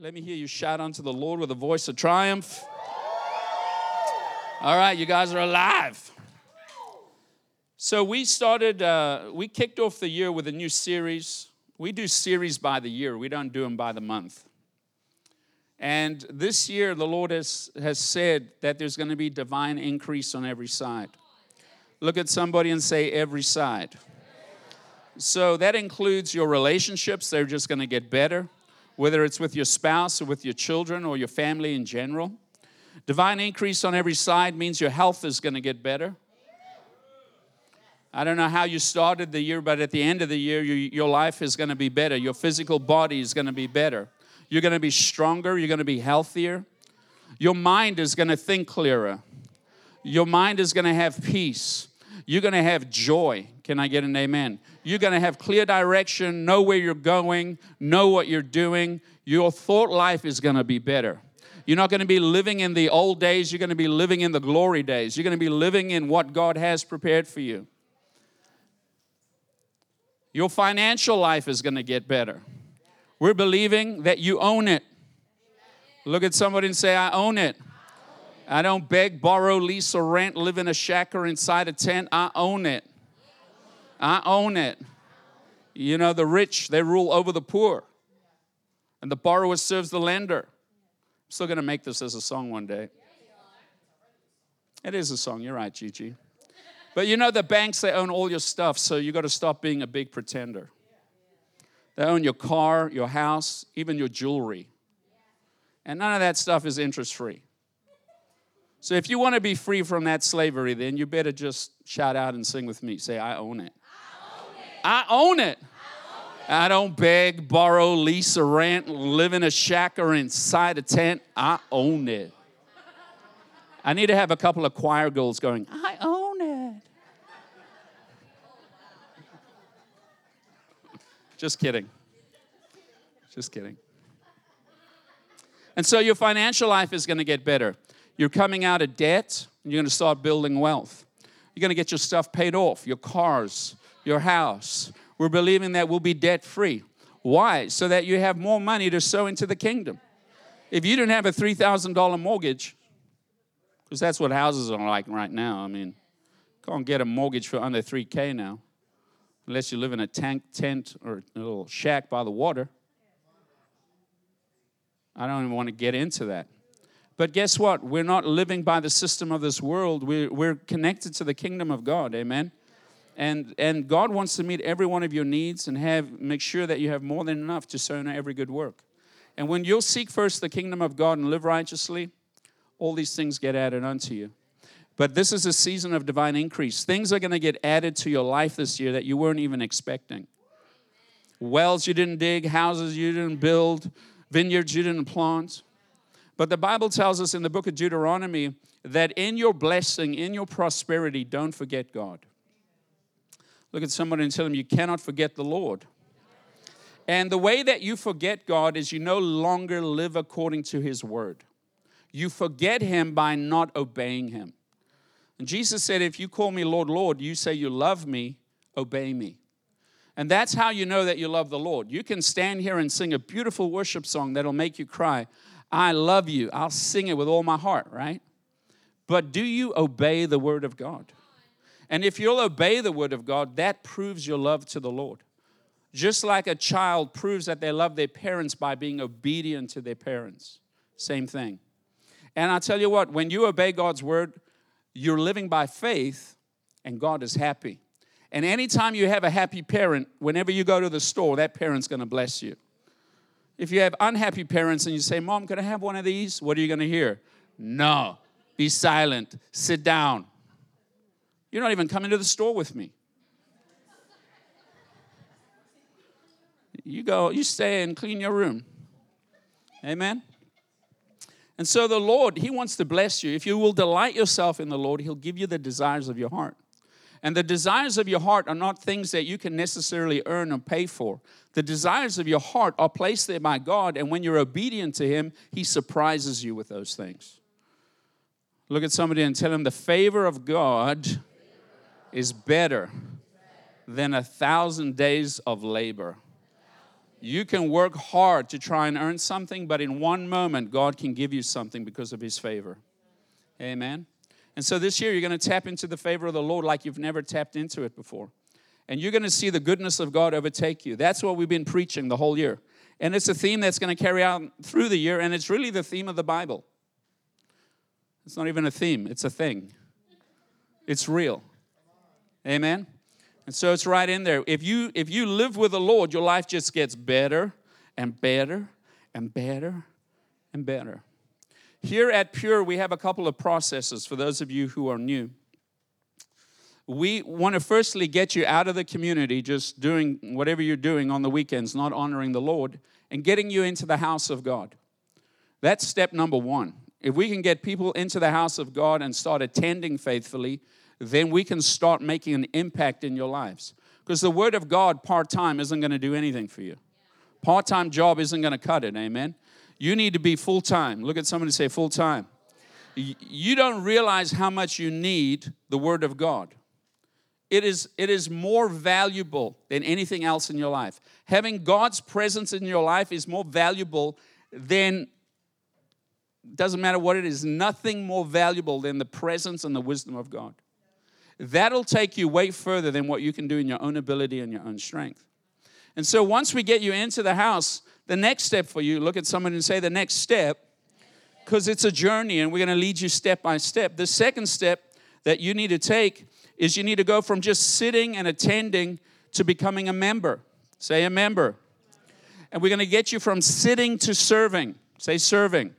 Let me hear you shout unto the Lord with a voice of triumph. All right, you guys are alive. So we started, uh, we kicked off the year with a new series. We do series by the year, we don't do them by the month. And this year, the Lord has, has said that there's going to be divine increase on every side. Look at somebody and say, every side. So that includes your relationships, they're just going to get better, whether it's with your spouse or with your children or your family in general. Divine increase on every side means your health is going to get better. I don't know how you started the year, but at the end of the year, you, your life is going to be better. Your physical body is going to be better. You're going to be stronger. You're going to be healthier. Your mind is going to think clearer. Your mind is going to have peace. You're going to have joy. Can I get an amen? You're going to have clear direction, know where you're going, know what you're doing. Your thought life is going to be better. You're not going to be living in the old days, you're going to be living in the glory days. You're going to be living in what God has prepared for you. Your financial life is going to get better. We're believing that you own it. Look at somebody and say, I own it. I don't beg, borrow, lease, or rent, live in a shack or inside a tent. I own it. I own it. You know, the rich, they rule over the poor, and the borrower serves the lender. I'm still going to make this as a song one day. It is a song. You're right, Gigi. But you know, the banks, they own all your stuff, so you got to stop being a big pretender. They own your car, your house, even your jewelry. And none of that stuff is interest free. So if you want to be free from that slavery, then you better just shout out and sing with me. Say, I own it. I own it. I don't beg, borrow, lease, or rent, live in a shack or inside a tent. I own it. I need to have a couple of choir girls going, I own it. Just kidding. Just kidding. And so your financial life is going to get better. You're coming out of debt, and you're going to start building wealth. You're going to get your stuff paid off, your cars, your house. We're believing that we'll be debt free. Why? So that you have more money to sow into the kingdom. If you didn't have a $3,000 mortgage, because that's what houses are like right now, I mean, can't get a mortgage for under 3K now unless you live in a tank tent or a little shack by the water. I don't even want to get into that. But guess what? We're not living by the system of this world. We're, we're connected to the kingdom of God. Amen. And, and God wants to meet every one of your needs and have make sure that you have more than enough to sow in every good work. And when you'll seek first the kingdom of God and live righteously, all these things get added unto you. But this is a season of divine increase. Things are going to get added to your life this year that you weren't even expecting. Wells you didn't dig, houses you didn't build, vineyards you didn't plant. But the Bible tells us in the book of Deuteronomy that in your blessing, in your prosperity, don't forget God. Look at somebody and tell them you cannot forget the Lord. And the way that you forget God is you no longer live according to His word. You forget Him by not obeying Him. And Jesus said, If you call me Lord, Lord, you say you love me, obey me. And that's how you know that you love the Lord. You can stand here and sing a beautiful worship song that'll make you cry. I love you. I'll sing it with all my heart, right? But do you obey the word of God? And if you'll obey the word of God, that proves your love to the Lord. Just like a child proves that they love their parents by being obedient to their parents. Same thing. And I tell you what, when you obey God's word, you're living by faith, and God is happy. And anytime you have a happy parent, whenever you go to the store, that parent's gonna bless you. If you have unhappy parents and you say, Mom, can I have one of these? What are you gonna hear? No. Be silent. Sit down. You're not even coming to the store with me. You go, you stay and clean your room. Amen. And so the Lord, He wants to bless you. If you will delight yourself in the Lord, He'll give you the desires of your heart. And the desires of your heart are not things that you can necessarily earn or pay for. The desires of your heart are placed there by God, and when you're obedient to Him, He surprises you with those things. Look at somebody and tell them the favor of God is better than a thousand days of labor. You can work hard to try and earn something, but in one moment, God can give you something because of His favor. Amen. And so this year, you're going to tap into the favor of the Lord like you've never tapped into it before. And you're going to see the goodness of God overtake you. That's what we've been preaching the whole year. And it's a theme that's going to carry out through the year, and it's really the theme of the Bible. It's not even a theme, it's a thing. It's real. Amen. And so it's right in there. If you if you live with the Lord, your life just gets better and better and better and better. Here at Pure, we have a couple of processes for those of you who are new. We want to firstly get you out of the community, just doing whatever you're doing on the weekends, not honoring the Lord, and getting you into the house of God. That's step number one. If we can get people into the house of God and start attending faithfully, then we can start making an impact in your lives. Because the Word of God part time isn't going to do anything for you. Part time job isn't going to cut it, amen? You need to be full time. Look at somebody say full time. You don't realize how much you need the Word of God. It is, it is more valuable than anything else in your life. Having God's presence in your life is more valuable than, doesn't matter what it is, nothing more valuable than the presence and the wisdom of God. That'll take you way further than what you can do in your own ability and your own strength. And so once we get you into the house, the next step for you, look at someone and say, the next step, because it's a journey and we're going to lead you step by step. The second step that you need to take is you need to go from just sitting and attending to becoming a member. Say a member. And we're going to get you from sitting to serving. Say serving.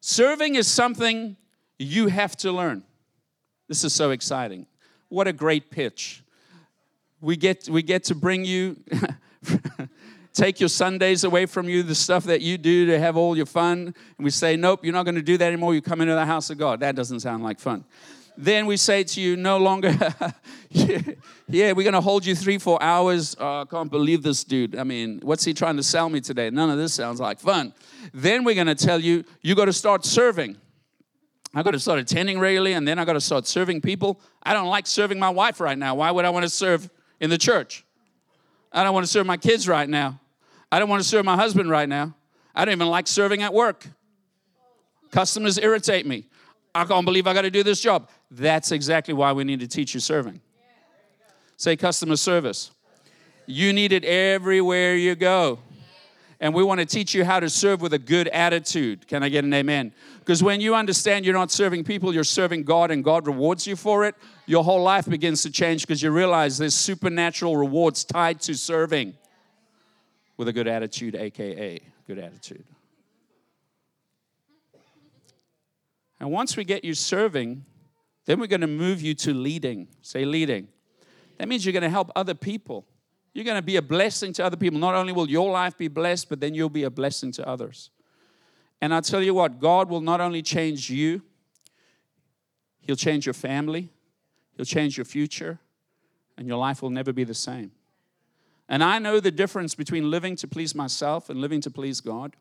Serving is something you have to learn. This is so exciting. What a great pitch. We get, we get to bring you take your Sundays away from you, the stuff that you do to have all your fun, and we say, Nope, you're not going to do that anymore. You come into the house of God. That doesn't sound like fun. Then we say to you, No longer, yeah, we're going to hold you three, four hours. Oh, I can't believe this dude. I mean, what's he trying to sell me today? None of this sounds like fun. Then we're going to tell you, You got to start serving. I got to start attending regularly, and then I got to start serving people. I don't like serving my wife right now. Why would I want to serve in the church? I don't want to serve my kids right now. I don't want to serve my husband right now. I don't even like serving at work. Customers irritate me. I can't believe I got to do this job. That's exactly why we need to teach you serving. Say customer service. You need it everywhere you go. And we want to teach you how to serve with a good attitude. Can I get an amen? Because when you understand you're not serving people, you're serving God, and God rewards you for it, your whole life begins to change because you realize there's supernatural rewards tied to serving with a good attitude, aka good attitude. And once we get you serving, then we're going to move you to leading. Say leading. That means you're going to help other people. You're going to be a blessing to other people. Not only will your life be blessed, but then you'll be a blessing to others. And I tell you what, God will not only change you, He'll change your family, He'll change your future, and your life will never be the same. And I know the difference between living to please myself and living to please God.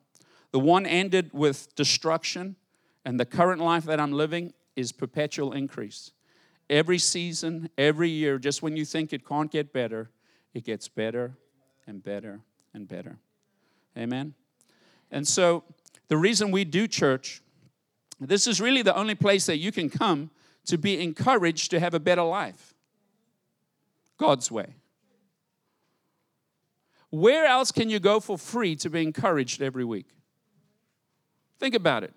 The one ended with destruction, and the current life that I'm living is perpetual increase. Every season, every year, just when you think it can't get better, it gets better and better and better. Amen? And so, the reason we do church, this is really the only place that you can come to be encouraged to have a better life. God's way. Where else can you go for free to be encouraged every week? Think about it.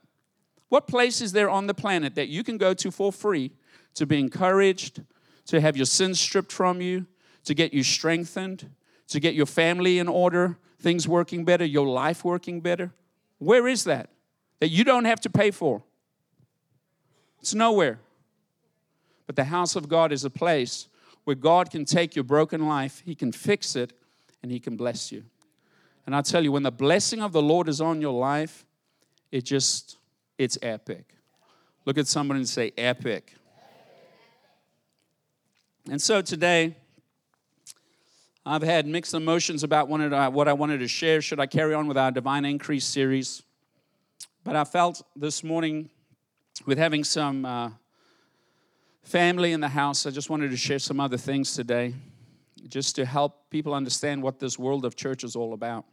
What place is there on the planet that you can go to for free to be encouraged, to have your sins stripped from you, to get you strengthened, to get your family in order, things working better, your life working better? Where is that? That you don't have to pay for. It's nowhere. But the house of God is a place where God can take your broken life, He can fix it, and He can bless you. And I tell you, when the blessing of the Lord is on your life, it just, it's epic. Look at someone and say, epic. And so today, I've had mixed emotions about what I wanted to share. Should I carry on with our Divine Increase series? But I felt this morning, with having some uh, family in the house, I just wanted to share some other things today. just to help people understand what this world of church is all about.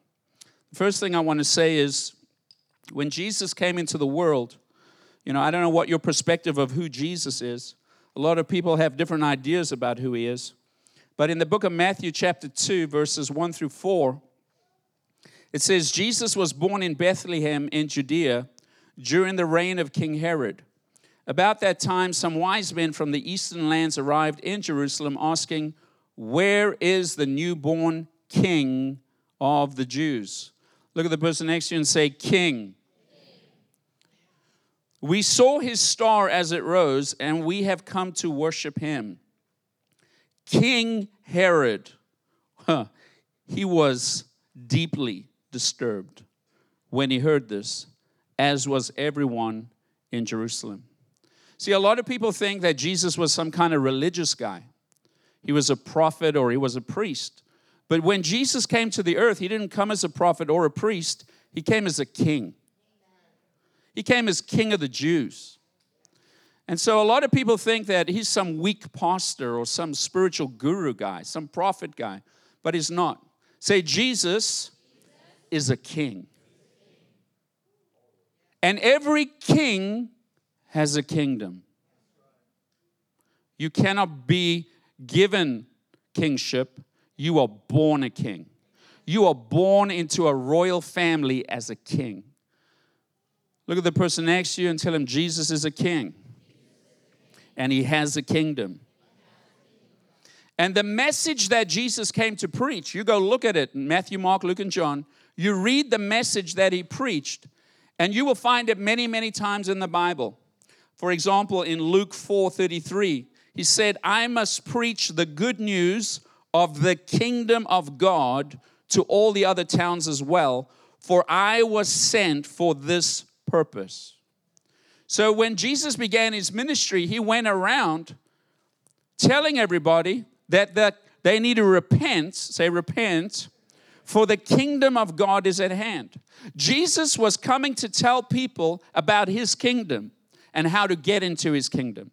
The first thing I want to say is when Jesus came into the world, you know, I don't know what your perspective of who Jesus is. A lot of people have different ideas about who he is. But in the book of Matthew, chapter 2, verses 1 through 4, it says, Jesus was born in Bethlehem in Judea during the reign of King Herod. About that time, some wise men from the eastern lands arrived in Jerusalem asking, Where is the newborn king of the Jews? Look at the person next to you and say, King. We saw his star as it rose, and we have come to worship him. King Herod, huh, he was deeply disturbed when he heard this, as was everyone in Jerusalem. See, a lot of people think that Jesus was some kind of religious guy. He was a prophet or he was a priest. But when Jesus came to the earth, he didn't come as a prophet or a priest, he came as a king. He came as king of the Jews. And so a lot of people think that he's some weak pastor or some spiritual guru guy, some prophet guy, but he's not. Say, Jesus is a king. And every king has a kingdom. You cannot be given kingship, you are born a king. You are born into a royal family as a king. Look at the person next to you and tell him Jesus is a king and he has a kingdom. And the message that Jesus came to preach, you go look at it in Matthew, Mark, Luke, and John. You read the message that he preached, and you will find it many, many times in the Bible. For example, in Luke 4 33, he said, I must preach the good news of the kingdom of God to all the other towns as well, for I was sent for this purpose. So when Jesus began his ministry, he went around telling everybody that the, they need to repent, say, repent, for the kingdom of God is at hand. Jesus was coming to tell people about his kingdom and how to get into his kingdom.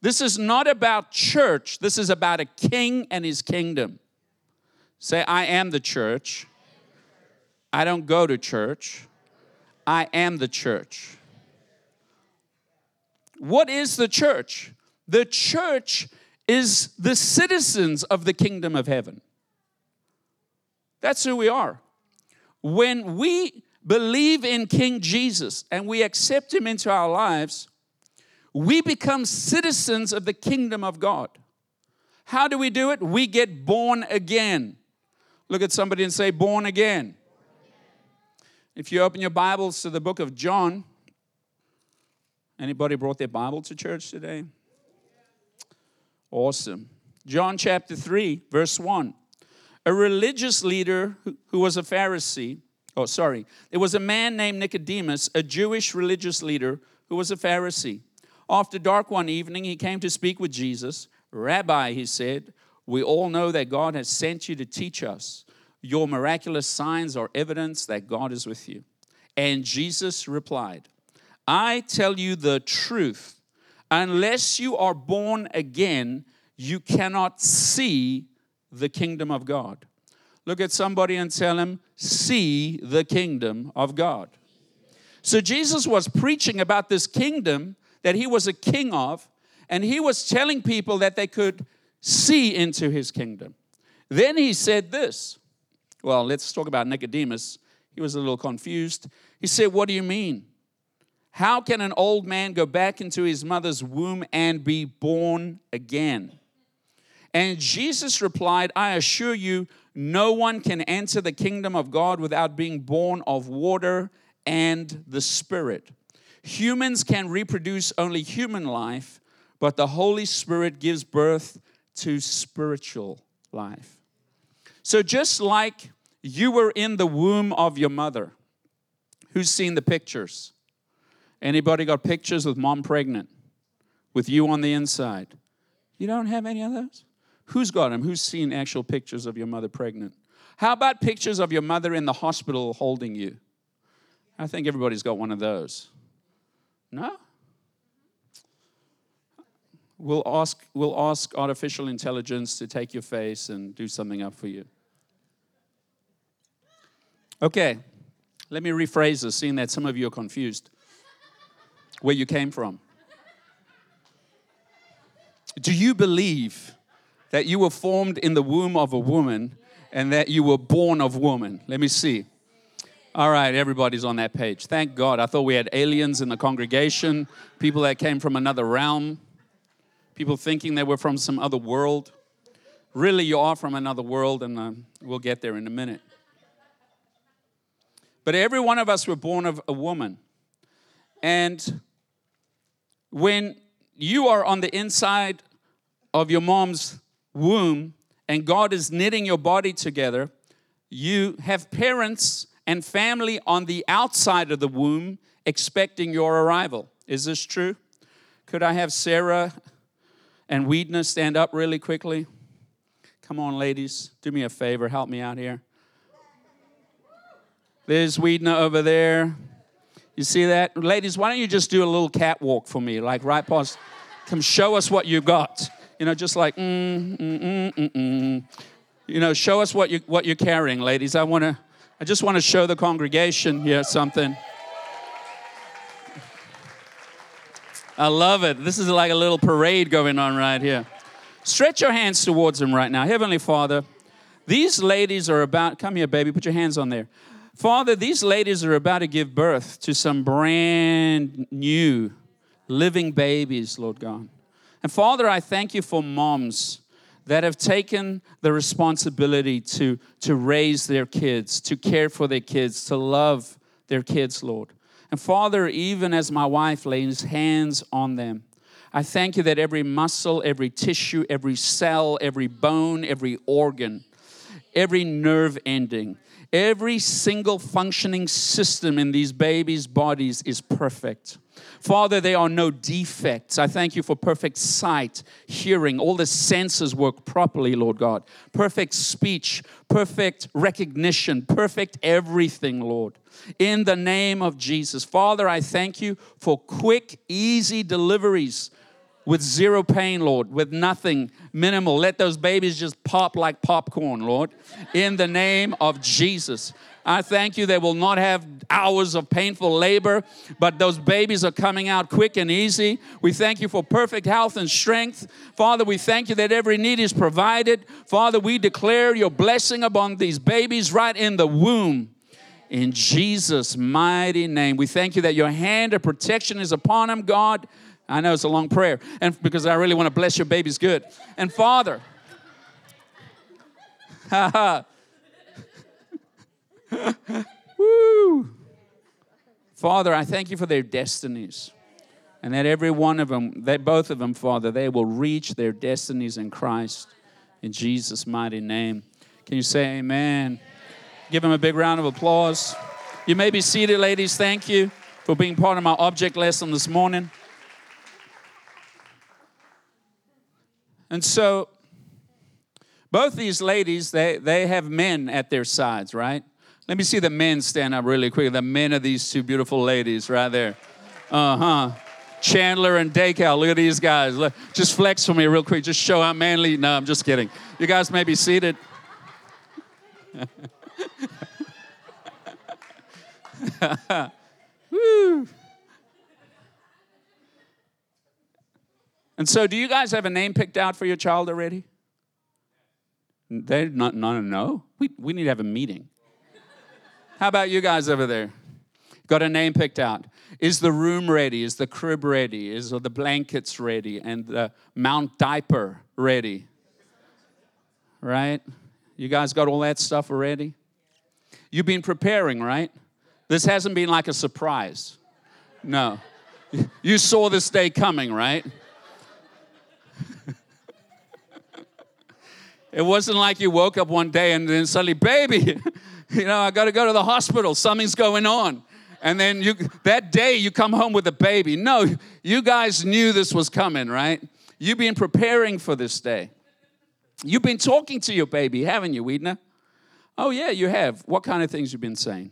This is not about church, this is about a king and his kingdom. Say, I am the church. I don't go to church. I am the church. What is the church? The church is the citizens of the kingdom of heaven. That's who we are. When we believe in King Jesus and we accept him into our lives, we become citizens of the kingdom of God. How do we do it? We get born again. Look at somebody and say, born again. If you open your Bibles to the book of John, anybody brought their Bible to church today? Awesome. John chapter 3, verse 1. A religious leader who was a Pharisee, oh, sorry, there was a man named Nicodemus, a Jewish religious leader who was a Pharisee. After dark one evening, he came to speak with Jesus. Rabbi, he said, we all know that God has sent you to teach us. Your miraculous signs are evidence that God is with you. And Jesus replied, I tell you the truth. Unless you are born again, you cannot see the kingdom of God. Look at somebody and tell him, See the kingdom of God. So Jesus was preaching about this kingdom that he was a king of, and he was telling people that they could see into his kingdom. Then he said this. Well, let's talk about Nicodemus. He was a little confused. He said, What do you mean? How can an old man go back into his mother's womb and be born again? And Jesus replied, I assure you, no one can enter the kingdom of God without being born of water and the Spirit. Humans can reproduce only human life, but the Holy Spirit gives birth to spiritual life. So, just like you were in the womb of your mother, who's seen the pictures? Anybody got pictures with mom pregnant with you on the inside? You don't have any of those? Who's got them? Who's seen actual pictures of your mother pregnant? How about pictures of your mother in the hospital holding you? I think everybody's got one of those. No? we'll ask, we'll ask artificial intelligence to take your face and do something up for you. Okay, let me rephrase this, seeing that some of you are confused where you came from. Do you believe that you were formed in the womb of a woman and that you were born of woman? Let me see. All right, everybody's on that page. Thank God. I thought we had aliens in the congregation, people that came from another realm, people thinking they were from some other world. Really, you are from another world, and uh, we'll get there in a minute. But every one of us were born of a woman. And when you are on the inside of your mom's womb and God is knitting your body together, you have parents and family on the outside of the womb expecting your arrival. Is this true? Could I have Sarah and Weedna stand up really quickly? Come on, ladies, do me a favor, help me out here. There's Weedna over there. You see that? Ladies, why don't you just do a little catwalk for me? Like right past, come show us what you got. You know, just like, mm, mm, mm, mm, mm. You know, show us what, you, what you're carrying, ladies. I want to, I just want to show the congregation here something. I love it. This is like a little parade going on right here. Stretch your hands towards him right now. Heavenly Father, these ladies are about, come here, baby, put your hands on there. Father, these ladies are about to give birth to some brand new living babies, Lord God. And Father, I thank you for moms that have taken the responsibility to, to raise their kids, to care for their kids, to love their kids, Lord. And Father, even as my wife lays hands on them, I thank you that every muscle, every tissue, every cell, every bone, every organ, every nerve ending, Every single functioning system in these babies' bodies is perfect. Father, there are no defects. I thank you for perfect sight, hearing, all the senses work properly, Lord God. Perfect speech, perfect recognition, perfect everything, Lord. In the name of Jesus. Father, I thank you for quick, easy deliveries with zero pain, Lord, with nothing minimal. Let those babies just pop like popcorn, Lord, in the name of Jesus. I thank you they will not have hours of painful labor, but those babies are coming out quick and easy. We thank you for perfect health and strength. Father, we thank you that every need is provided. Father, we declare your blessing upon these babies right in the womb. In Jesus' mighty name, we thank you that your hand of protection is upon them, God. I know it's a long prayer, and because I really want to bless your babies good. And Father, Woo. Father, I thank you for their destinies. And that every one of them, that both of them, Father, they will reach their destinies in Christ in Jesus' mighty name. Can you say amen? Give them a big round of applause. You may be seated, ladies. Thank you for being part of my object lesson this morning. And so, both these ladies, they, they have men at their sides, right? Let me see the men stand up really quick. The men of these two beautiful ladies right there. Uh huh. Chandler and Dacal, look at these guys. Just flex for me real quick. Just show how manly. No, I'm just kidding. You guys may be seated. Woo. And so, do you guys have a name picked out for your child already? They're not, not no. We, we need to have a meeting. How about you guys over there? Got a name picked out. Is the room ready? Is the crib ready? Is the blankets ready? And the Mount diaper ready? Right? You guys got all that stuff already? You've been preparing, right? This hasn't been like a surprise. No. You saw this day coming, right? It wasn't like you woke up one day and then suddenly, baby, you know, I got to go to the hospital. Something's going on. And then you that day you come home with a baby. No, you guys knew this was coming, right? You've been preparing for this day. You've been talking to your baby, haven't you, Weedna? Oh yeah, you have. What kind of things you've been saying?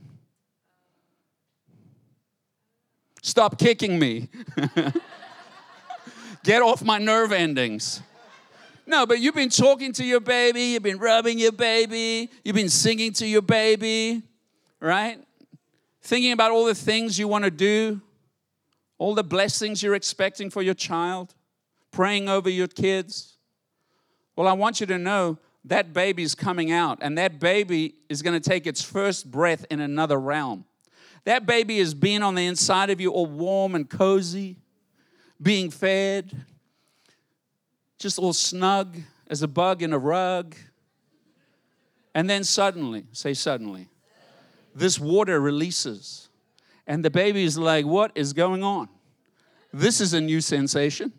Stop kicking me. Get off my nerve endings. No, but you've been talking to your baby, you've been rubbing your baby, you've been singing to your baby, right? Thinking about all the things you want to do, all the blessings you're expecting for your child, praying over your kids. Well, I want you to know that baby's coming out, and that baby is going to take its first breath in another realm. That baby is being on the inside of you, all warm and cozy, being fed, just all snug as a bug in a rug. And then suddenly, say suddenly, this water releases. And the baby is like, What is going on? This is a new sensation.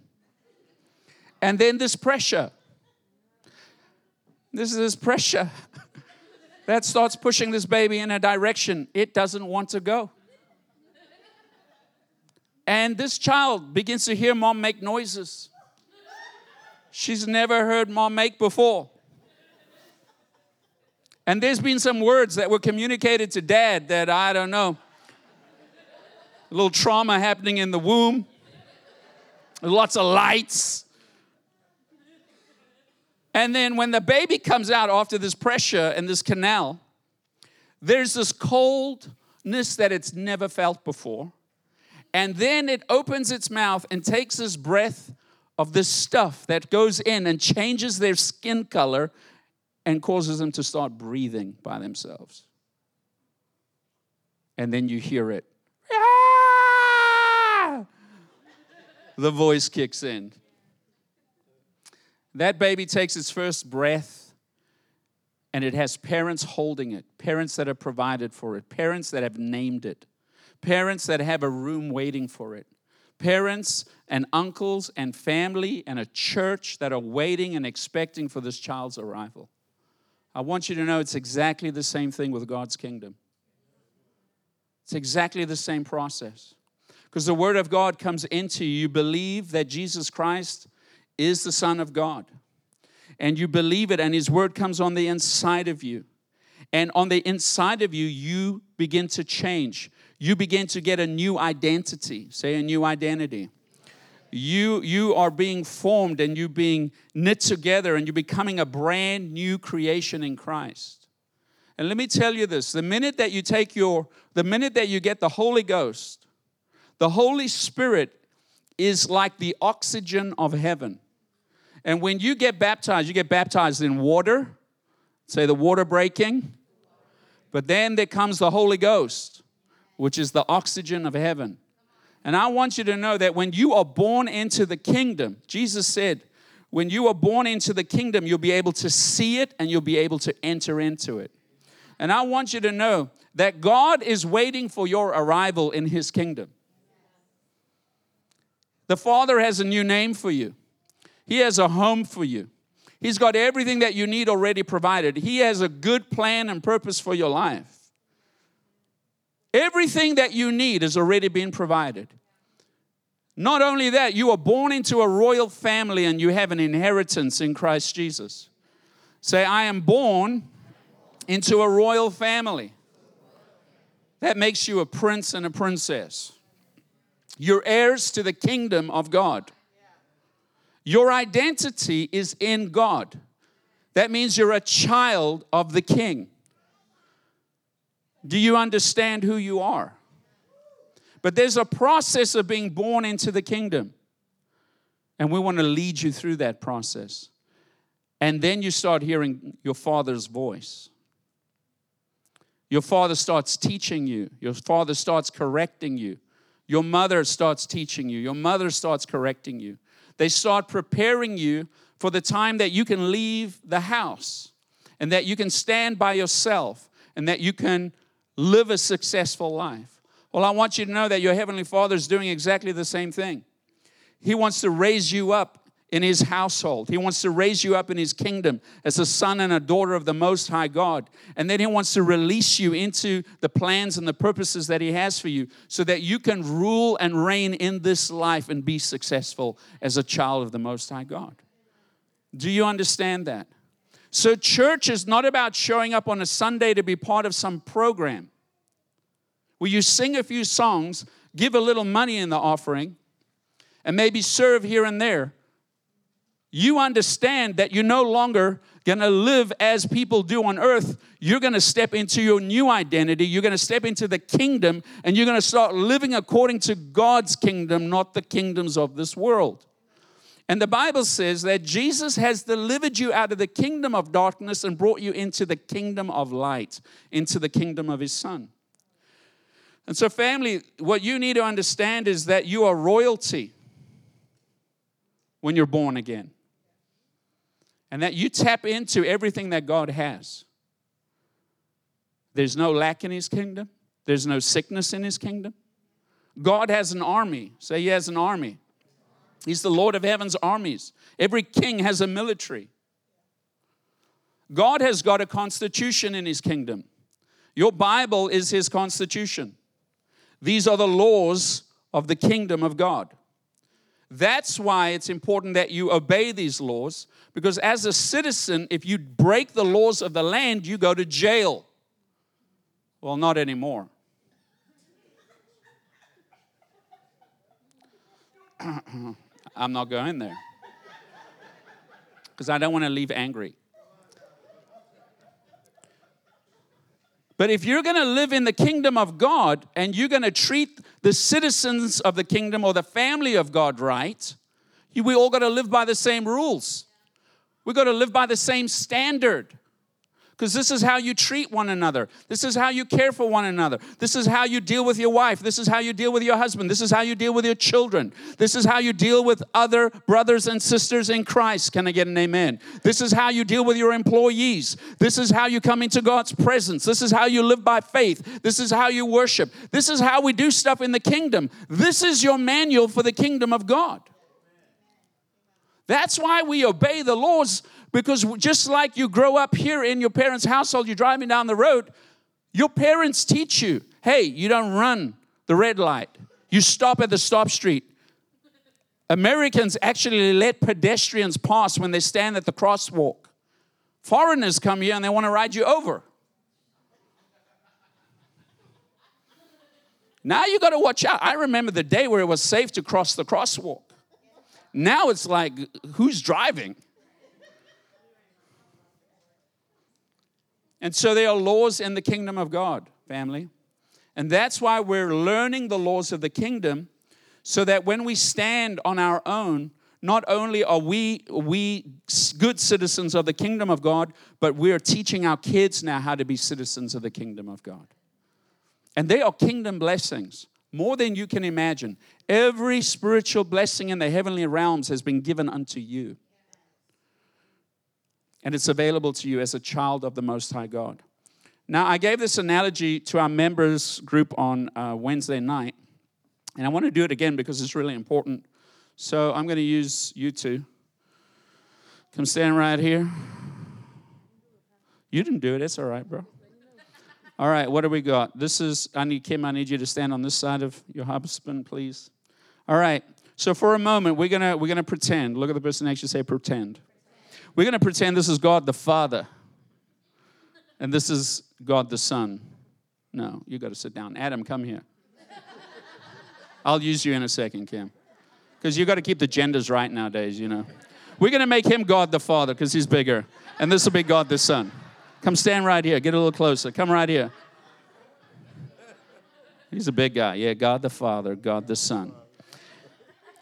And then this pressure. This is this pressure that starts pushing this baby in a direction it doesn't want to go. And this child begins to hear mom make noises she's never heard mom make before. And there's been some words that were communicated to dad that I don't know. A little trauma happening in the womb, lots of lights. And then when the baby comes out after this pressure and this canal, there's this coldness that it's never felt before. And then it opens its mouth and takes this breath of this stuff that goes in and changes their skin color and causes them to start breathing by themselves. And then you hear it. Ah! The voice kicks in. That baby takes its first breath and it has parents holding it, parents that have provided for it, parents that have named it, parents that have a room waiting for it, parents and uncles and family and a church that are waiting and expecting for this child's arrival. I want you to know it's exactly the same thing with God's kingdom. It's exactly the same process. Because the Word of God comes into you. You believe that Jesus Christ is the Son of God. And you believe it, and His Word comes on the inside of you. And on the inside of you, you begin to change. You begin to get a new identity. Say a new identity. You, you are being formed and you being knit together and you're becoming a brand new creation in Christ. And let me tell you this the minute that you take your, the minute that you get the Holy Ghost, the Holy Spirit is like the oxygen of heaven. And when you get baptized, you get baptized in water, say the water breaking, but then there comes the Holy Ghost, which is the oxygen of heaven. And I want you to know that when you are born into the kingdom, Jesus said, when you are born into the kingdom, you'll be able to see it and you'll be able to enter into it. And I want you to know that God is waiting for your arrival in his kingdom. The Father has a new name for you. He has a home for you. He's got everything that you need already provided. He has a good plan and purpose for your life. Everything that you need has already been provided. Not only that, you are born into a royal family and you have an inheritance in Christ Jesus. Say, I am born into a royal family. That makes you a prince and a princess. You're heirs to the kingdom of God. Your identity is in God. That means you're a child of the king. Do you understand who you are? But there's a process of being born into the kingdom. And we want to lead you through that process. And then you start hearing your father's voice. Your father starts teaching you. Your father starts correcting you. Your mother starts teaching you. Your mother starts correcting you. They start preparing you for the time that you can leave the house and that you can stand by yourself and that you can live a successful life. Well, I want you to know that your Heavenly Father is doing exactly the same thing. He wants to raise you up in His household. He wants to raise you up in His kingdom as a son and a daughter of the Most High God. And then He wants to release you into the plans and the purposes that He has for you so that you can rule and reign in this life and be successful as a child of the Most High God. Do you understand that? So, church is not about showing up on a Sunday to be part of some program where you sing a few songs, give a little money in the offering, and maybe serve here and there, you understand that you're no longer going to live as people do on earth. You're going to step into your new identity. You're going to step into the kingdom and you're going to start living according to God's kingdom, not the kingdoms of this world. And the Bible says that Jesus has delivered you out of the kingdom of darkness and brought you into the kingdom of light, into the kingdom of his Son. And so, family, what you need to understand is that you are royalty when you're born again and that you tap into everything that God has. There's no lack in His kingdom, there's no sickness in His kingdom. God has an army. Say, He has an army. He's the Lord of heaven's armies. Every king has a military. God has got a constitution in His kingdom. Your Bible is His constitution. These are the laws of the kingdom of God. That's why it's important that you obey these laws, because as a citizen, if you break the laws of the land, you go to jail. Well, not anymore. I'm not going there because I don't want to leave angry. But if you're going to live in the kingdom of God and you're going to treat the citizens of the kingdom or the family of God right, we all got to live by the same rules. We got to live by the same standard because this is how you treat one another. This is how you care for one another. This is how you deal with your wife. This is how you deal with your husband. This is how you deal with your children. This is how you deal with other brothers and sisters in Christ. Can I get an amen? This is how you deal with your employees. This is how you come into God's presence. This is how you live by faith. This is how you worship. This is how we do stuff in the kingdom. This is your manual for the kingdom of God. That's why we obey the laws because just like you grow up here in your parents' household, you're driving down the road, your parents teach you hey, you don't run the red light, you stop at the stop street. Americans actually let pedestrians pass when they stand at the crosswalk. Foreigners come here and they want to ride you over. Now you got to watch out. I remember the day where it was safe to cross the crosswalk. Now it's like, who's driving? And so there are laws in the kingdom of God, family. And that's why we're learning the laws of the kingdom so that when we stand on our own, not only are we, we good citizens of the kingdom of God, but we're teaching our kids now how to be citizens of the kingdom of God. And they are kingdom blessings, more than you can imagine. Every spiritual blessing in the heavenly realms has been given unto you and it's available to you as a child of the Most High God. Now, I gave this analogy to our members group on uh, Wednesday night, and I want to do it again because it's really important. So I'm going to use you two. Come stand right here. You didn't do it. It's all right, bro. All right, what do we got? This is, I need Kim, I need you to stand on this side of your husband, please. All right, so for a moment, we're gonna we're gonna pretend. Look at the person next to you, say pretend. We're going to pretend this is God the Father and this is God the Son. No, you got to sit down. Adam, come here. I'll use you in a second, Kim. Because you got to keep the genders right nowadays, you know. We're going to make him God the Father because he's bigger, and this will be God the Son. Come stand right here. Get a little closer. Come right here. He's a big guy. Yeah, God the Father, God the Son.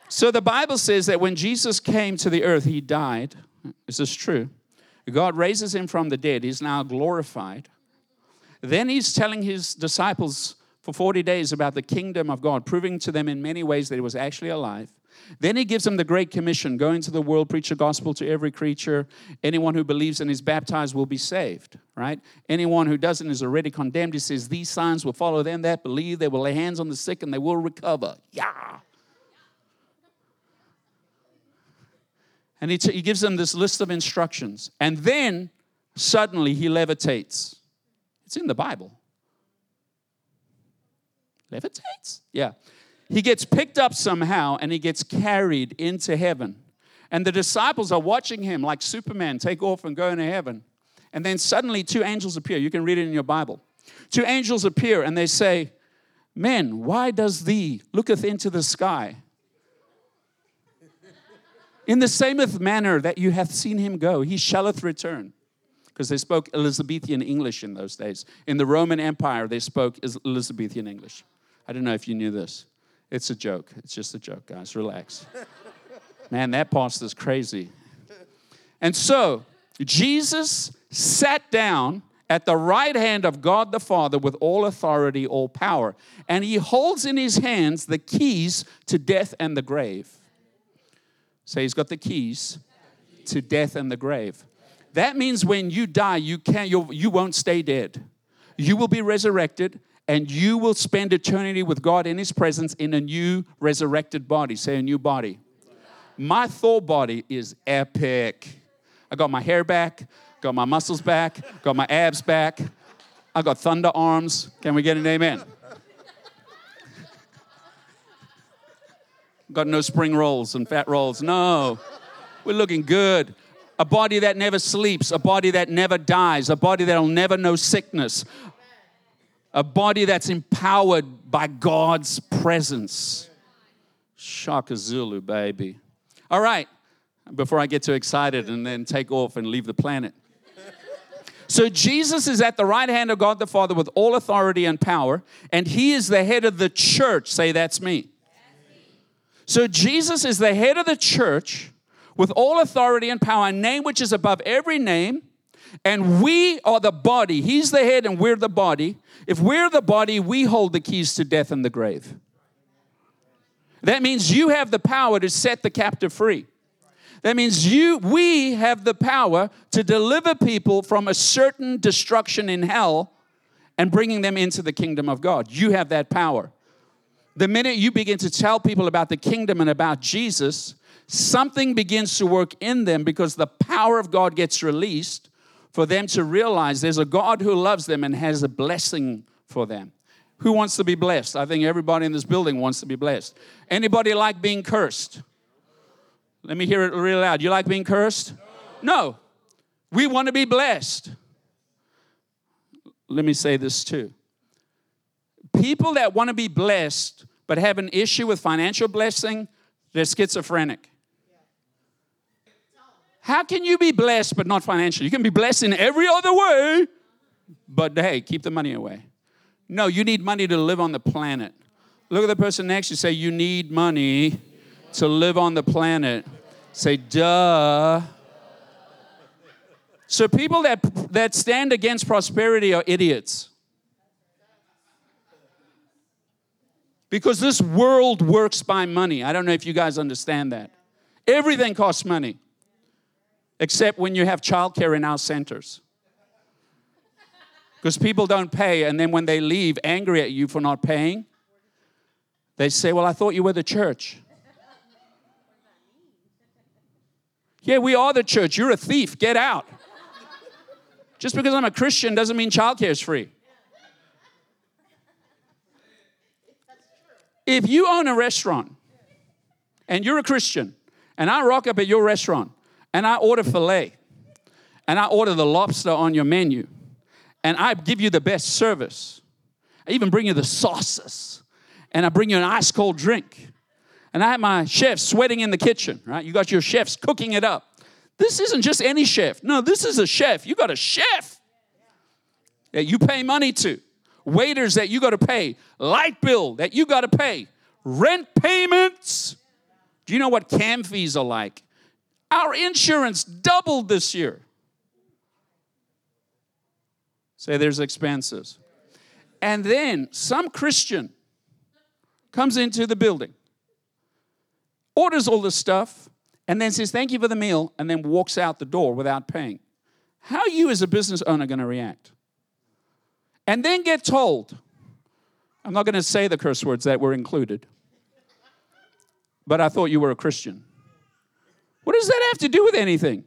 So the Bible says that when Jesus came to the earth, he died is this true? God raises him from the dead. He's now glorified. Then he's telling his disciples for 40 days about the kingdom of God, proving to them in many ways that he was actually alive. Then he gives them the Great Commission go into the world, preach the gospel to every creature. Anyone who believes and is baptized will be saved, right? Anyone who doesn't is already condemned. He says, These signs will follow them that believe. They will lay hands on the sick and they will recover. Yeah. And he, t- he gives them this list of instructions. And then suddenly he levitates. It's in the Bible. Levitates? Yeah. He gets picked up somehow and he gets carried into heaven. And the disciples are watching him like Superman take off and go into heaven. And then suddenly two angels appear. You can read it in your Bible. Two angels appear and they say, Men, why does thee looketh into the sky? In the sameth manner that you hath seen him go, he shalleth return. Because they spoke Elizabethan English in those days. In the Roman Empire, they spoke Elizabethan English. I don't know if you knew this. It's a joke. It's just a joke, guys. Relax. Man, that pastor's crazy. And so, Jesus sat down at the right hand of God the Father with all authority, all power. And he holds in his hands the keys to death and the grave. So he's got the keys to death and the grave. That means when you die, you can't, you, you won't stay dead. You will be resurrected and you will spend eternity with God in his presence in a new resurrected body. Say a new body. My Thor body is epic. I got my hair back, got my muscles back, got my abs back. I got thunder arms. Can we get an amen? Got no spring rolls and fat rolls. No. We're looking good. A body that never sleeps, a body that never dies, a body that'll never know sickness, a body that's empowered by God's presence. Shaka Zulu, baby. All right, before I get too excited and then take off and leave the planet. So Jesus is at the right hand of God the Father with all authority and power, and he is the head of the church. Say, that's me. So Jesus is the head of the church with all authority and power, a name which is above every name. And we are the body. He's the head and we're the body. If we're the body, we hold the keys to death and the grave. That means you have the power to set the captive free. That means you we have the power to deliver people from a certain destruction in hell and bringing them into the kingdom of God. You have that power. The minute you begin to tell people about the kingdom and about Jesus, something begins to work in them because the power of God gets released for them to realize there's a God who loves them and has a blessing for them. Who wants to be blessed? I think everybody in this building wants to be blessed. Anybody like being cursed? Let me hear it real loud. You like being cursed? No. We want to be blessed. Let me say this too. People that want to be blessed but have an issue with financial blessing, they're schizophrenic. How can you be blessed but not financially? You can be blessed in every other way, but hey, keep the money away. No, you need money to live on the planet. Look at the person next to you, say, You need money to live on the planet. Say, duh. So people that, that stand against prosperity are idiots. Because this world works by money. I don't know if you guys understand that. Everything costs money except when you have childcare in our centers. Because people don't pay, and then when they leave angry at you for not paying, they say, Well, I thought you were the church. Yeah, we are the church. You're a thief. Get out. Just because I'm a Christian doesn't mean childcare is free. If you own a restaurant and you're a Christian, and I rock up at your restaurant and I order filet, and I order the lobster on your menu, and I give you the best service. I even bring you the sauces, and I bring you an ice cold drink. And I have my chef sweating in the kitchen, right? You got your chefs cooking it up. This isn't just any chef. No, this is a chef. You got a chef that you pay money to, waiters that you got to pay, light bill that you got to pay, rent payments. Do you know what cam fees are like? Our insurance doubled this year. Say there's expenses. And then some Christian comes into the building, orders all this stuff, and then says, Thank you for the meal, and then walks out the door without paying. How are you as a business owner going to react? And then get told, I'm not going to say the curse words that were included, but I thought you were a Christian. What does that have to do with anything?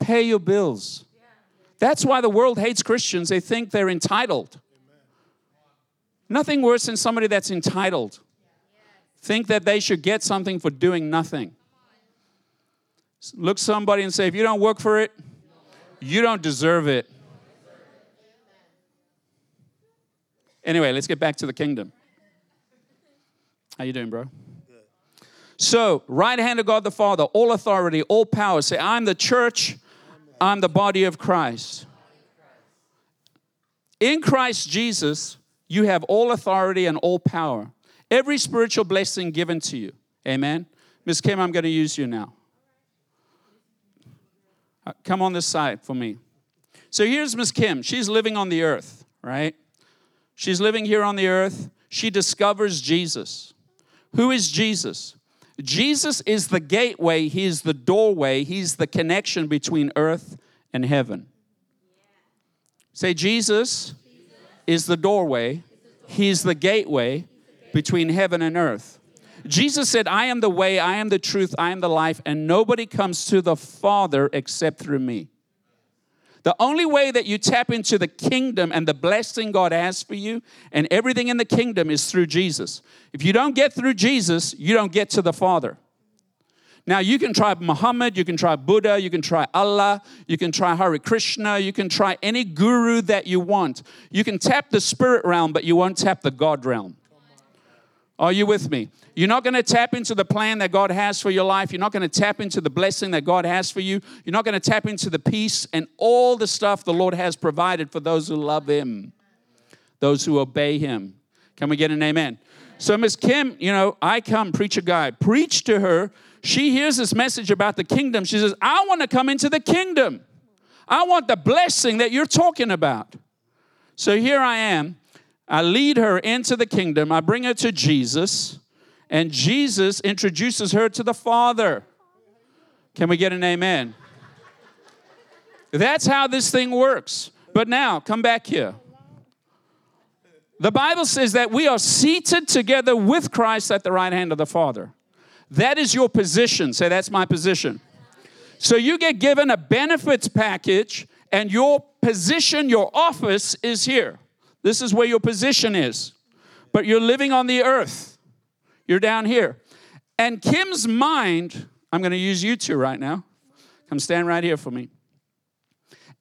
Pay your bills. That's why the world hates Christians. They think they're entitled. Nothing worse than somebody that's entitled. Think that they should get something for doing nothing. Look somebody and say, if you don't work for it, you don't deserve it. Anyway, let's get back to the kingdom. How you doing, bro? So, right hand of God the Father, all authority, all power. Say, I'm the church, I'm the body of Christ. In Christ Jesus, you have all authority and all power. Every spiritual blessing given to you. Amen. Miss Kim, I'm going to use you now. Uh, come on this side for me. So here's Miss Kim. She's living on the earth, right? She's living here on the earth. She discovers Jesus. Who is Jesus? Jesus is the gateway, He's the doorway, He's the connection between earth and heaven. Say, Jesus is the doorway, He's the gateway between heaven and earth. Jesus said, I am the way, I am the truth, I am the life, and nobody comes to the Father except through me. The only way that you tap into the kingdom and the blessing God has for you and everything in the kingdom is through Jesus. If you don't get through Jesus, you don't get to the Father. Now, you can try Muhammad, you can try Buddha, you can try Allah, you can try Hare Krishna, you can try any guru that you want. You can tap the spirit realm, but you won't tap the God realm. Are you with me? You're not going to tap into the plan that God has for your life. You're not going to tap into the blessing that God has for you. You're not going to tap into the peace and all the stuff the Lord has provided for those who love Him, those who obey Him. Can we get an amen? So, Miss Kim, you know, I come, preach a guy, preach to her. She hears this message about the kingdom. She says, I want to come into the kingdom. I want the blessing that you're talking about. So here I am I lead her into the kingdom. I bring her to Jesus, and Jesus introduces her to the Father. Can we get an amen? That's how this thing works. But now, come back here. The Bible says that we are seated together with Christ at the right hand of the Father. That is your position. Say, that's my position. So you get given a benefits package, and your position, your office is here. This is where your position is. But you're living on the earth. You're down here. And Kim's mind, I'm going to use you two right now. Come stand right here for me.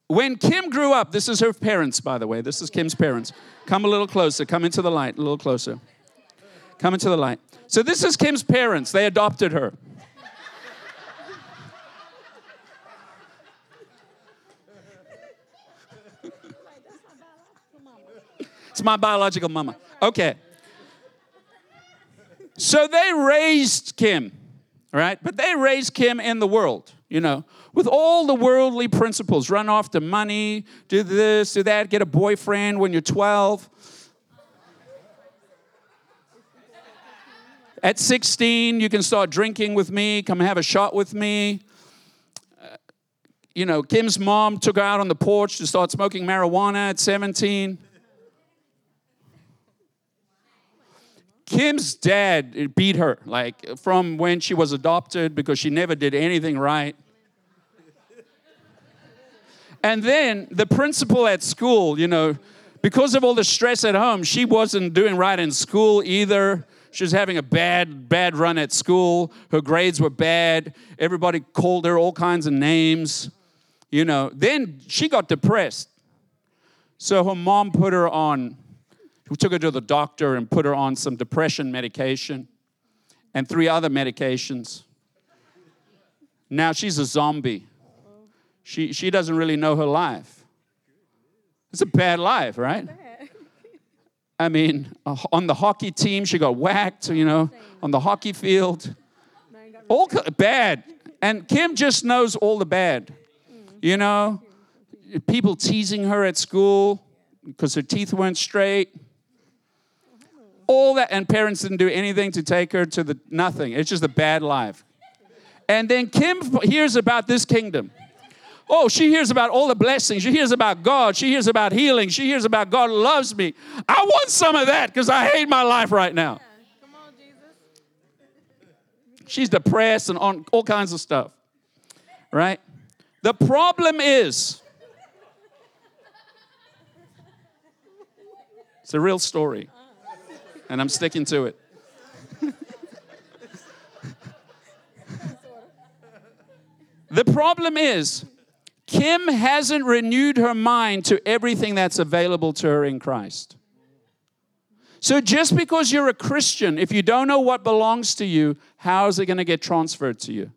When Kim grew up, this is her parents, by the way. This is Kim's parents. Come a little closer. Come into the light, a little closer. Come into the light. So, this is Kim's parents. They adopted her. My biological mama. Okay. So they raised Kim, right? But they raised Kim in the world, you know, with all the worldly principles run off the money, do this, do that, get a boyfriend when you're 12. At 16, you can start drinking with me, come have a shot with me. Uh, you know, Kim's mom took her out on the porch to start smoking marijuana at 17. Kim's dad beat her, like from when she was adopted because she never did anything right. And then the principal at school, you know, because of all the stress at home, she wasn't doing right in school either. She was having a bad, bad run at school. Her grades were bad. Everybody called her all kinds of names. You know, then she got depressed. So her mom put her on we took her to the doctor and put her on some depression medication and three other medications. Now she's a zombie. She, she doesn't really know her life. It's a bad life, right? I mean, on the hockey team, she got whacked, you know, on the hockey field. All bad. And Kim just knows all the bad. You know, people teasing her at school because her teeth weren't straight all that, and parents didn't do anything to take her to the nothing. It's just a bad life. And then Kim hears about this kingdom. Oh, she hears about all the blessings. She hears about God. She hears about healing. She hears about God loves me. I want some of that because I hate my life right now. Come on, Jesus. She's depressed and on all kinds of stuff. Right? The problem is, it's a real story and I'm sticking to it. the problem is, Kim hasn't renewed her mind to everything that's available to her in Christ. So just because you're a Christian, if you don't know what belongs to you, how is it going to get transferred to you?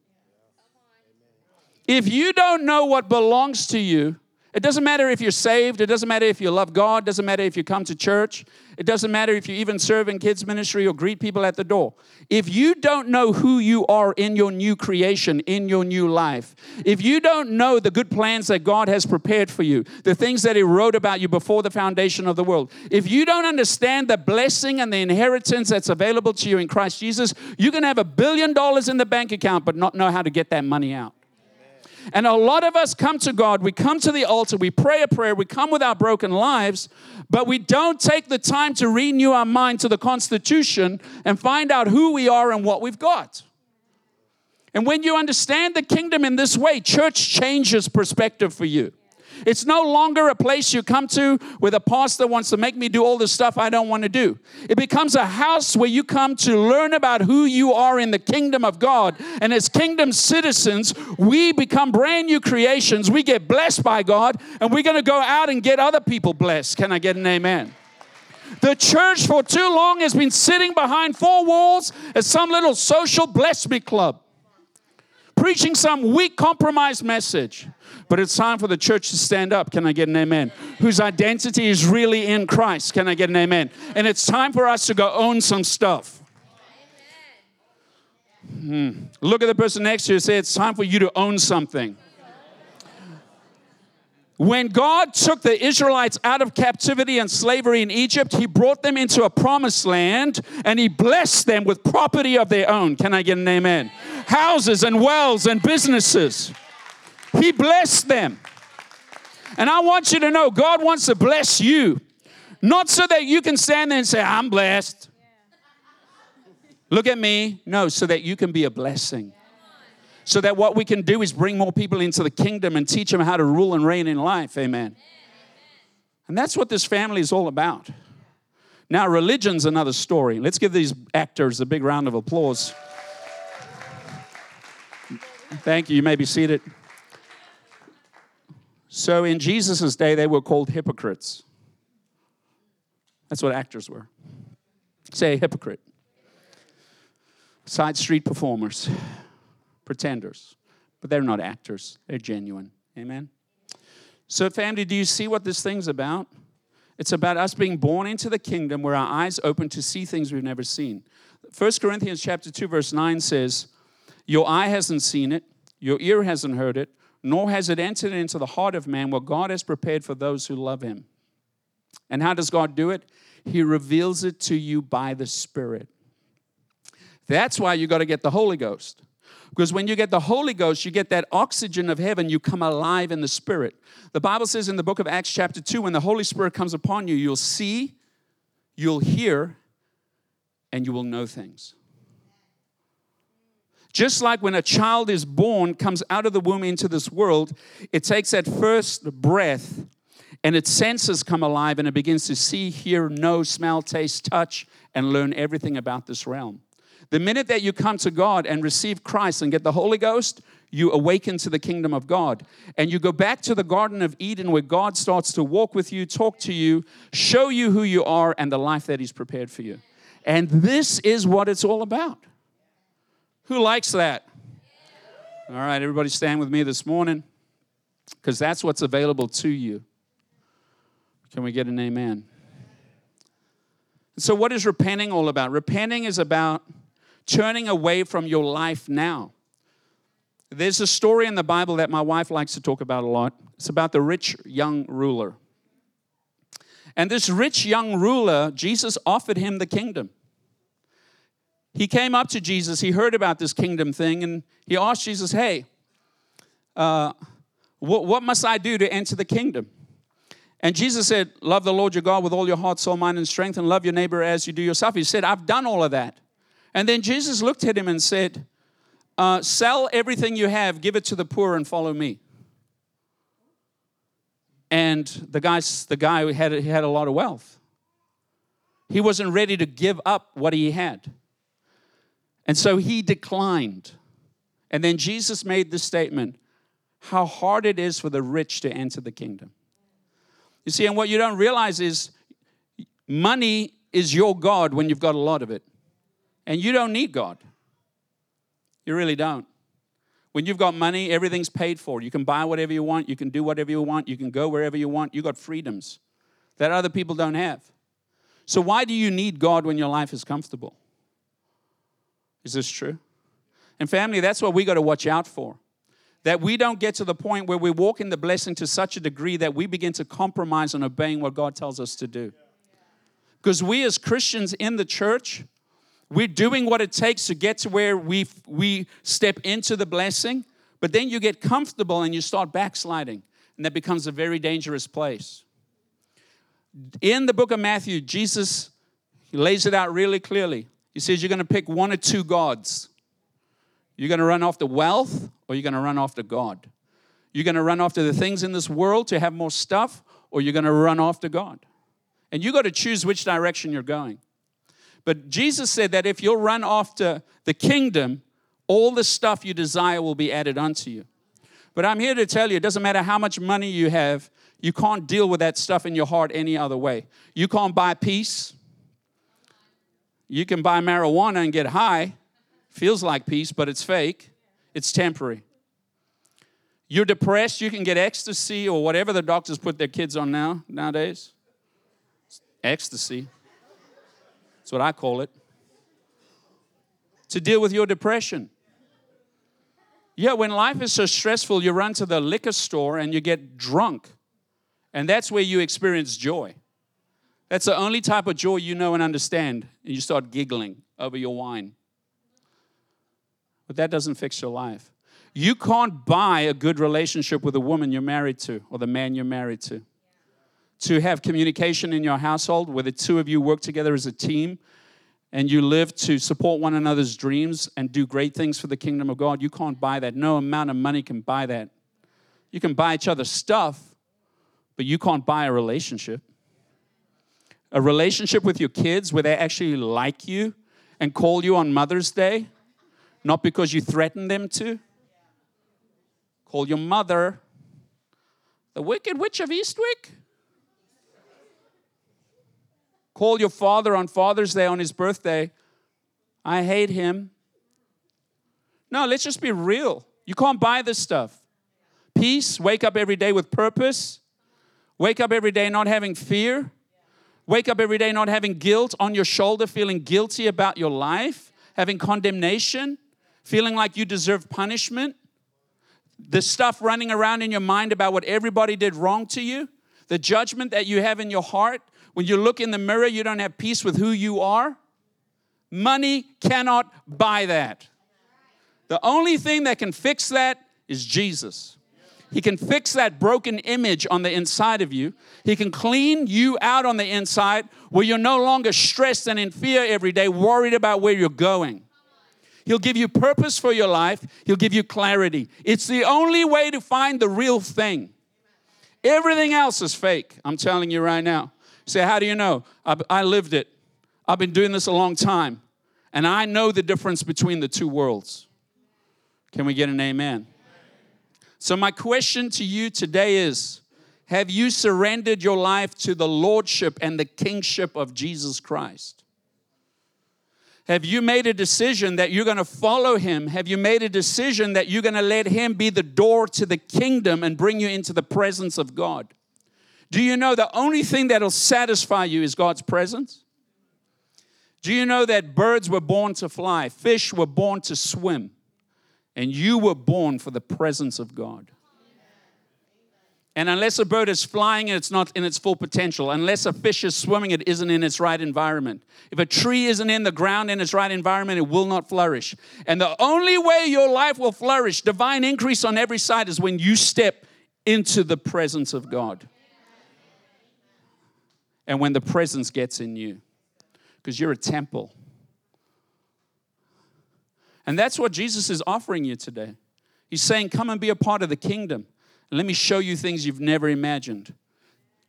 If you don't know what belongs to you, it doesn't matter if you're saved. It doesn't matter if you love God. It doesn't matter if you come to church. It doesn't matter if you even serve in kids' ministry or greet people at the door. If you don't know who you are in your new creation, in your new life, if you don't know the good plans that God has prepared for you, the things that He wrote about you before the foundation of the world, if you don't understand the blessing and the inheritance that's available to you in Christ Jesus, you can have a billion dollars in the bank account but not know how to get that money out. And a lot of us come to God, we come to the altar, we pray a prayer, we come with our broken lives, but we don't take the time to renew our mind to the Constitution and find out who we are and what we've got. And when you understand the kingdom in this way, church changes perspective for you. It's no longer a place you come to where the pastor wants to make me do all the stuff I don't want to do. It becomes a house where you come to learn about who you are in the kingdom of God. And as kingdom citizens, we become brand new creations. We get blessed by God, and we're going to go out and get other people blessed. Can I get an amen? The church for too long has been sitting behind four walls as some little social bless me club, preaching some weak, compromised message. But it's time for the church to stand up. Can I get an amen? Whose identity is really in Christ. Can I get an amen? And it's time for us to go own some stuff. Hmm. Look at the person next to you and say, It's time for you to own something. When God took the Israelites out of captivity and slavery in Egypt, He brought them into a promised land and He blessed them with property of their own. Can I get an amen? Houses and wells and businesses. He blessed them. And I want you to know God wants to bless you, not so that you can stand there and say, I'm blessed. Look at me. No, so that you can be a blessing. So that what we can do is bring more people into the kingdom and teach them how to rule and reign in life. Amen. And that's what this family is all about. Now, religion's another story. Let's give these actors a big round of applause. Thank you. You may be seated. So in Jesus' day, they were called hypocrites. That's what actors were. Say hypocrite. Side street performers, pretenders. But they're not actors, they're genuine. Amen? So, family, do you see what this thing's about? It's about us being born into the kingdom where our eyes open to see things we've never seen. 1 Corinthians chapter 2 verse 9 says, "Your eye hasn't seen it, your ear hasn't heard it, nor has it entered into the heart of man what God has prepared for those who love him. And how does God do it? He reveals it to you by the Spirit. That's why you got to get the Holy Ghost. Because when you get the Holy Ghost, you get that oxygen of heaven, you come alive in the Spirit. The Bible says in the book of Acts, chapter 2, when the Holy Spirit comes upon you, you'll see, you'll hear, and you will know things. Just like when a child is born, comes out of the womb into this world, it takes that first breath and its senses come alive and it begins to see, hear, know, smell, taste, touch, and learn everything about this realm. The minute that you come to God and receive Christ and get the Holy Ghost, you awaken to the kingdom of God. And you go back to the Garden of Eden where God starts to walk with you, talk to you, show you who you are and the life that He's prepared for you. And this is what it's all about. Who likes that? All right, everybody stand with me this morning because that's what's available to you. Can we get an amen? So, what is repenting all about? Repenting is about turning away from your life now. There's a story in the Bible that my wife likes to talk about a lot. It's about the rich young ruler. And this rich young ruler, Jesus offered him the kingdom he came up to Jesus. He heard about this kingdom thing and he asked Jesus, Hey, uh, what, what must I do to enter the kingdom? And Jesus said, Love the Lord your God with all your heart, soul, mind, and strength, and love your neighbor as you do yourself. He said, I've done all of that. And then Jesus looked at him and said, uh, Sell everything you have, give it to the poor, and follow me. And the, guy, the guy had, had a lot of wealth. He wasn't ready to give up what he had. And so he declined. And then Jesus made the statement how hard it is for the rich to enter the kingdom. You see, and what you don't realize is money is your God when you've got a lot of it. And you don't need God. You really don't. When you've got money, everything's paid for. You can buy whatever you want, you can do whatever you want, you can go wherever you want. You got freedoms that other people don't have. So why do you need God when your life is comfortable? Is this true? And family, that's what we got to watch out for. That we don't get to the point where we walk in the blessing to such a degree that we begin to compromise on obeying what God tells us to do. Because we as Christians in the church, we're doing what it takes to get to where we, we step into the blessing, but then you get comfortable and you start backsliding, and that becomes a very dangerous place. In the book of Matthew, Jesus lays it out really clearly. He says, You're going to pick one or two gods. You're going to run after wealth or you're going to run after God. You're going to run after the things in this world to have more stuff or you're going to run after God. And you got to choose which direction you're going. But Jesus said that if you'll run after the kingdom, all the stuff you desire will be added unto you. But I'm here to tell you it doesn't matter how much money you have, you can't deal with that stuff in your heart any other way. You can't buy peace. You can buy marijuana and get high. Feels like peace, but it's fake, it's temporary. You're depressed, you can get ecstasy or whatever the doctors put their kids on now nowadays. Ecstasy. That's what I call it. To deal with your depression. Yeah, when life is so stressful, you run to the liquor store and you get drunk. And that's where you experience joy. That's the only type of joy you know and understand. And you start giggling over your wine. But that doesn't fix your life. You can't buy a good relationship with the woman you're married to or the man you're married to to have communication in your household where the two of you work together as a team and you live to support one another's dreams and do great things for the kingdom of God, you can't buy that. No amount of money can buy that. You can buy each other stuff, but you can't buy a relationship. A relationship with your kids where they actually like you and call you on Mother's Day, not because you threaten them to. Call your mother the Wicked Witch of Eastwick. Call your father on Father's Day on his birthday. I hate him. No, let's just be real. You can't buy this stuff. Peace, wake up every day with purpose. Wake up every day not having fear. Wake up every day not having guilt on your shoulder, feeling guilty about your life, having condemnation, feeling like you deserve punishment. The stuff running around in your mind about what everybody did wrong to you, the judgment that you have in your heart, when you look in the mirror, you don't have peace with who you are. Money cannot buy that. The only thing that can fix that is Jesus. He can fix that broken image on the inside of you. He can clean you out on the inside where you're no longer stressed and in fear every day, worried about where you're going. He'll give you purpose for your life, He'll give you clarity. It's the only way to find the real thing. Everything else is fake, I'm telling you right now. Say, how do you know? I, I lived it. I've been doing this a long time. And I know the difference between the two worlds. Can we get an amen? So, my question to you today is Have you surrendered your life to the lordship and the kingship of Jesus Christ? Have you made a decision that you're going to follow him? Have you made a decision that you're going to let him be the door to the kingdom and bring you into the presence of God? Do you know the only thing that'll satisfy you is God's presence? Do you know that birds were born to fly, fish were born to swim, and you were born for the presence of God? And unless a bird is flying it's not in its full potential, unless a fish is swimming, it isn't in its right environment. If a tree isn't in the ground in its right environment, it will not flourish. And the only way your life will flourish, divine increase on every side, is when you step into the presence of God and when the presence gets in you, because you're a temple. And that's what Jesus is offering you today. He's saying, Come and be a part of the kingdom. Let me show you things you've never imagined.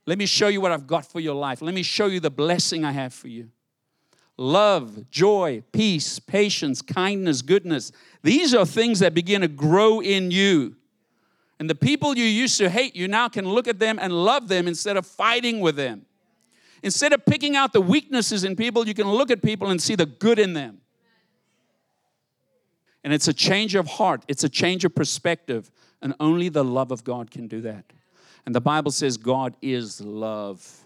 Let me show you what I've got for your life. Let me show you the blessing I have for you. Love, joy, peace, patience, kindness, goodness. These are things that begin to grow in you. And the people you used to hate, you now can look at them and love them instead of fighting with them. Instead of picking out the weaknesses in people, you can look at people and see the good in them. And it's a change of heart, it's a change of perspective, and only the love of God can do that. And the Bible says God is love.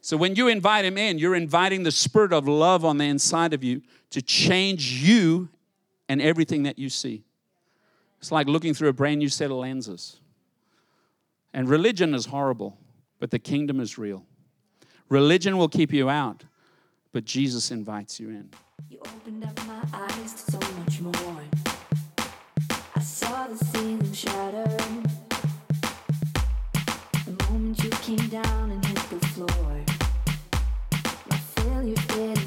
So when you invite Him in, you're inviting the spirit of love on the inside of you to change you and everything that you see. It's like looking through a brand new set of lenses. And religion is horrible, but the kingdom is real. Religion will keep you out, but Jesus invites you in. You more. I saw the ceiling shatter. The moment you came down and hit the floor, my failure didn't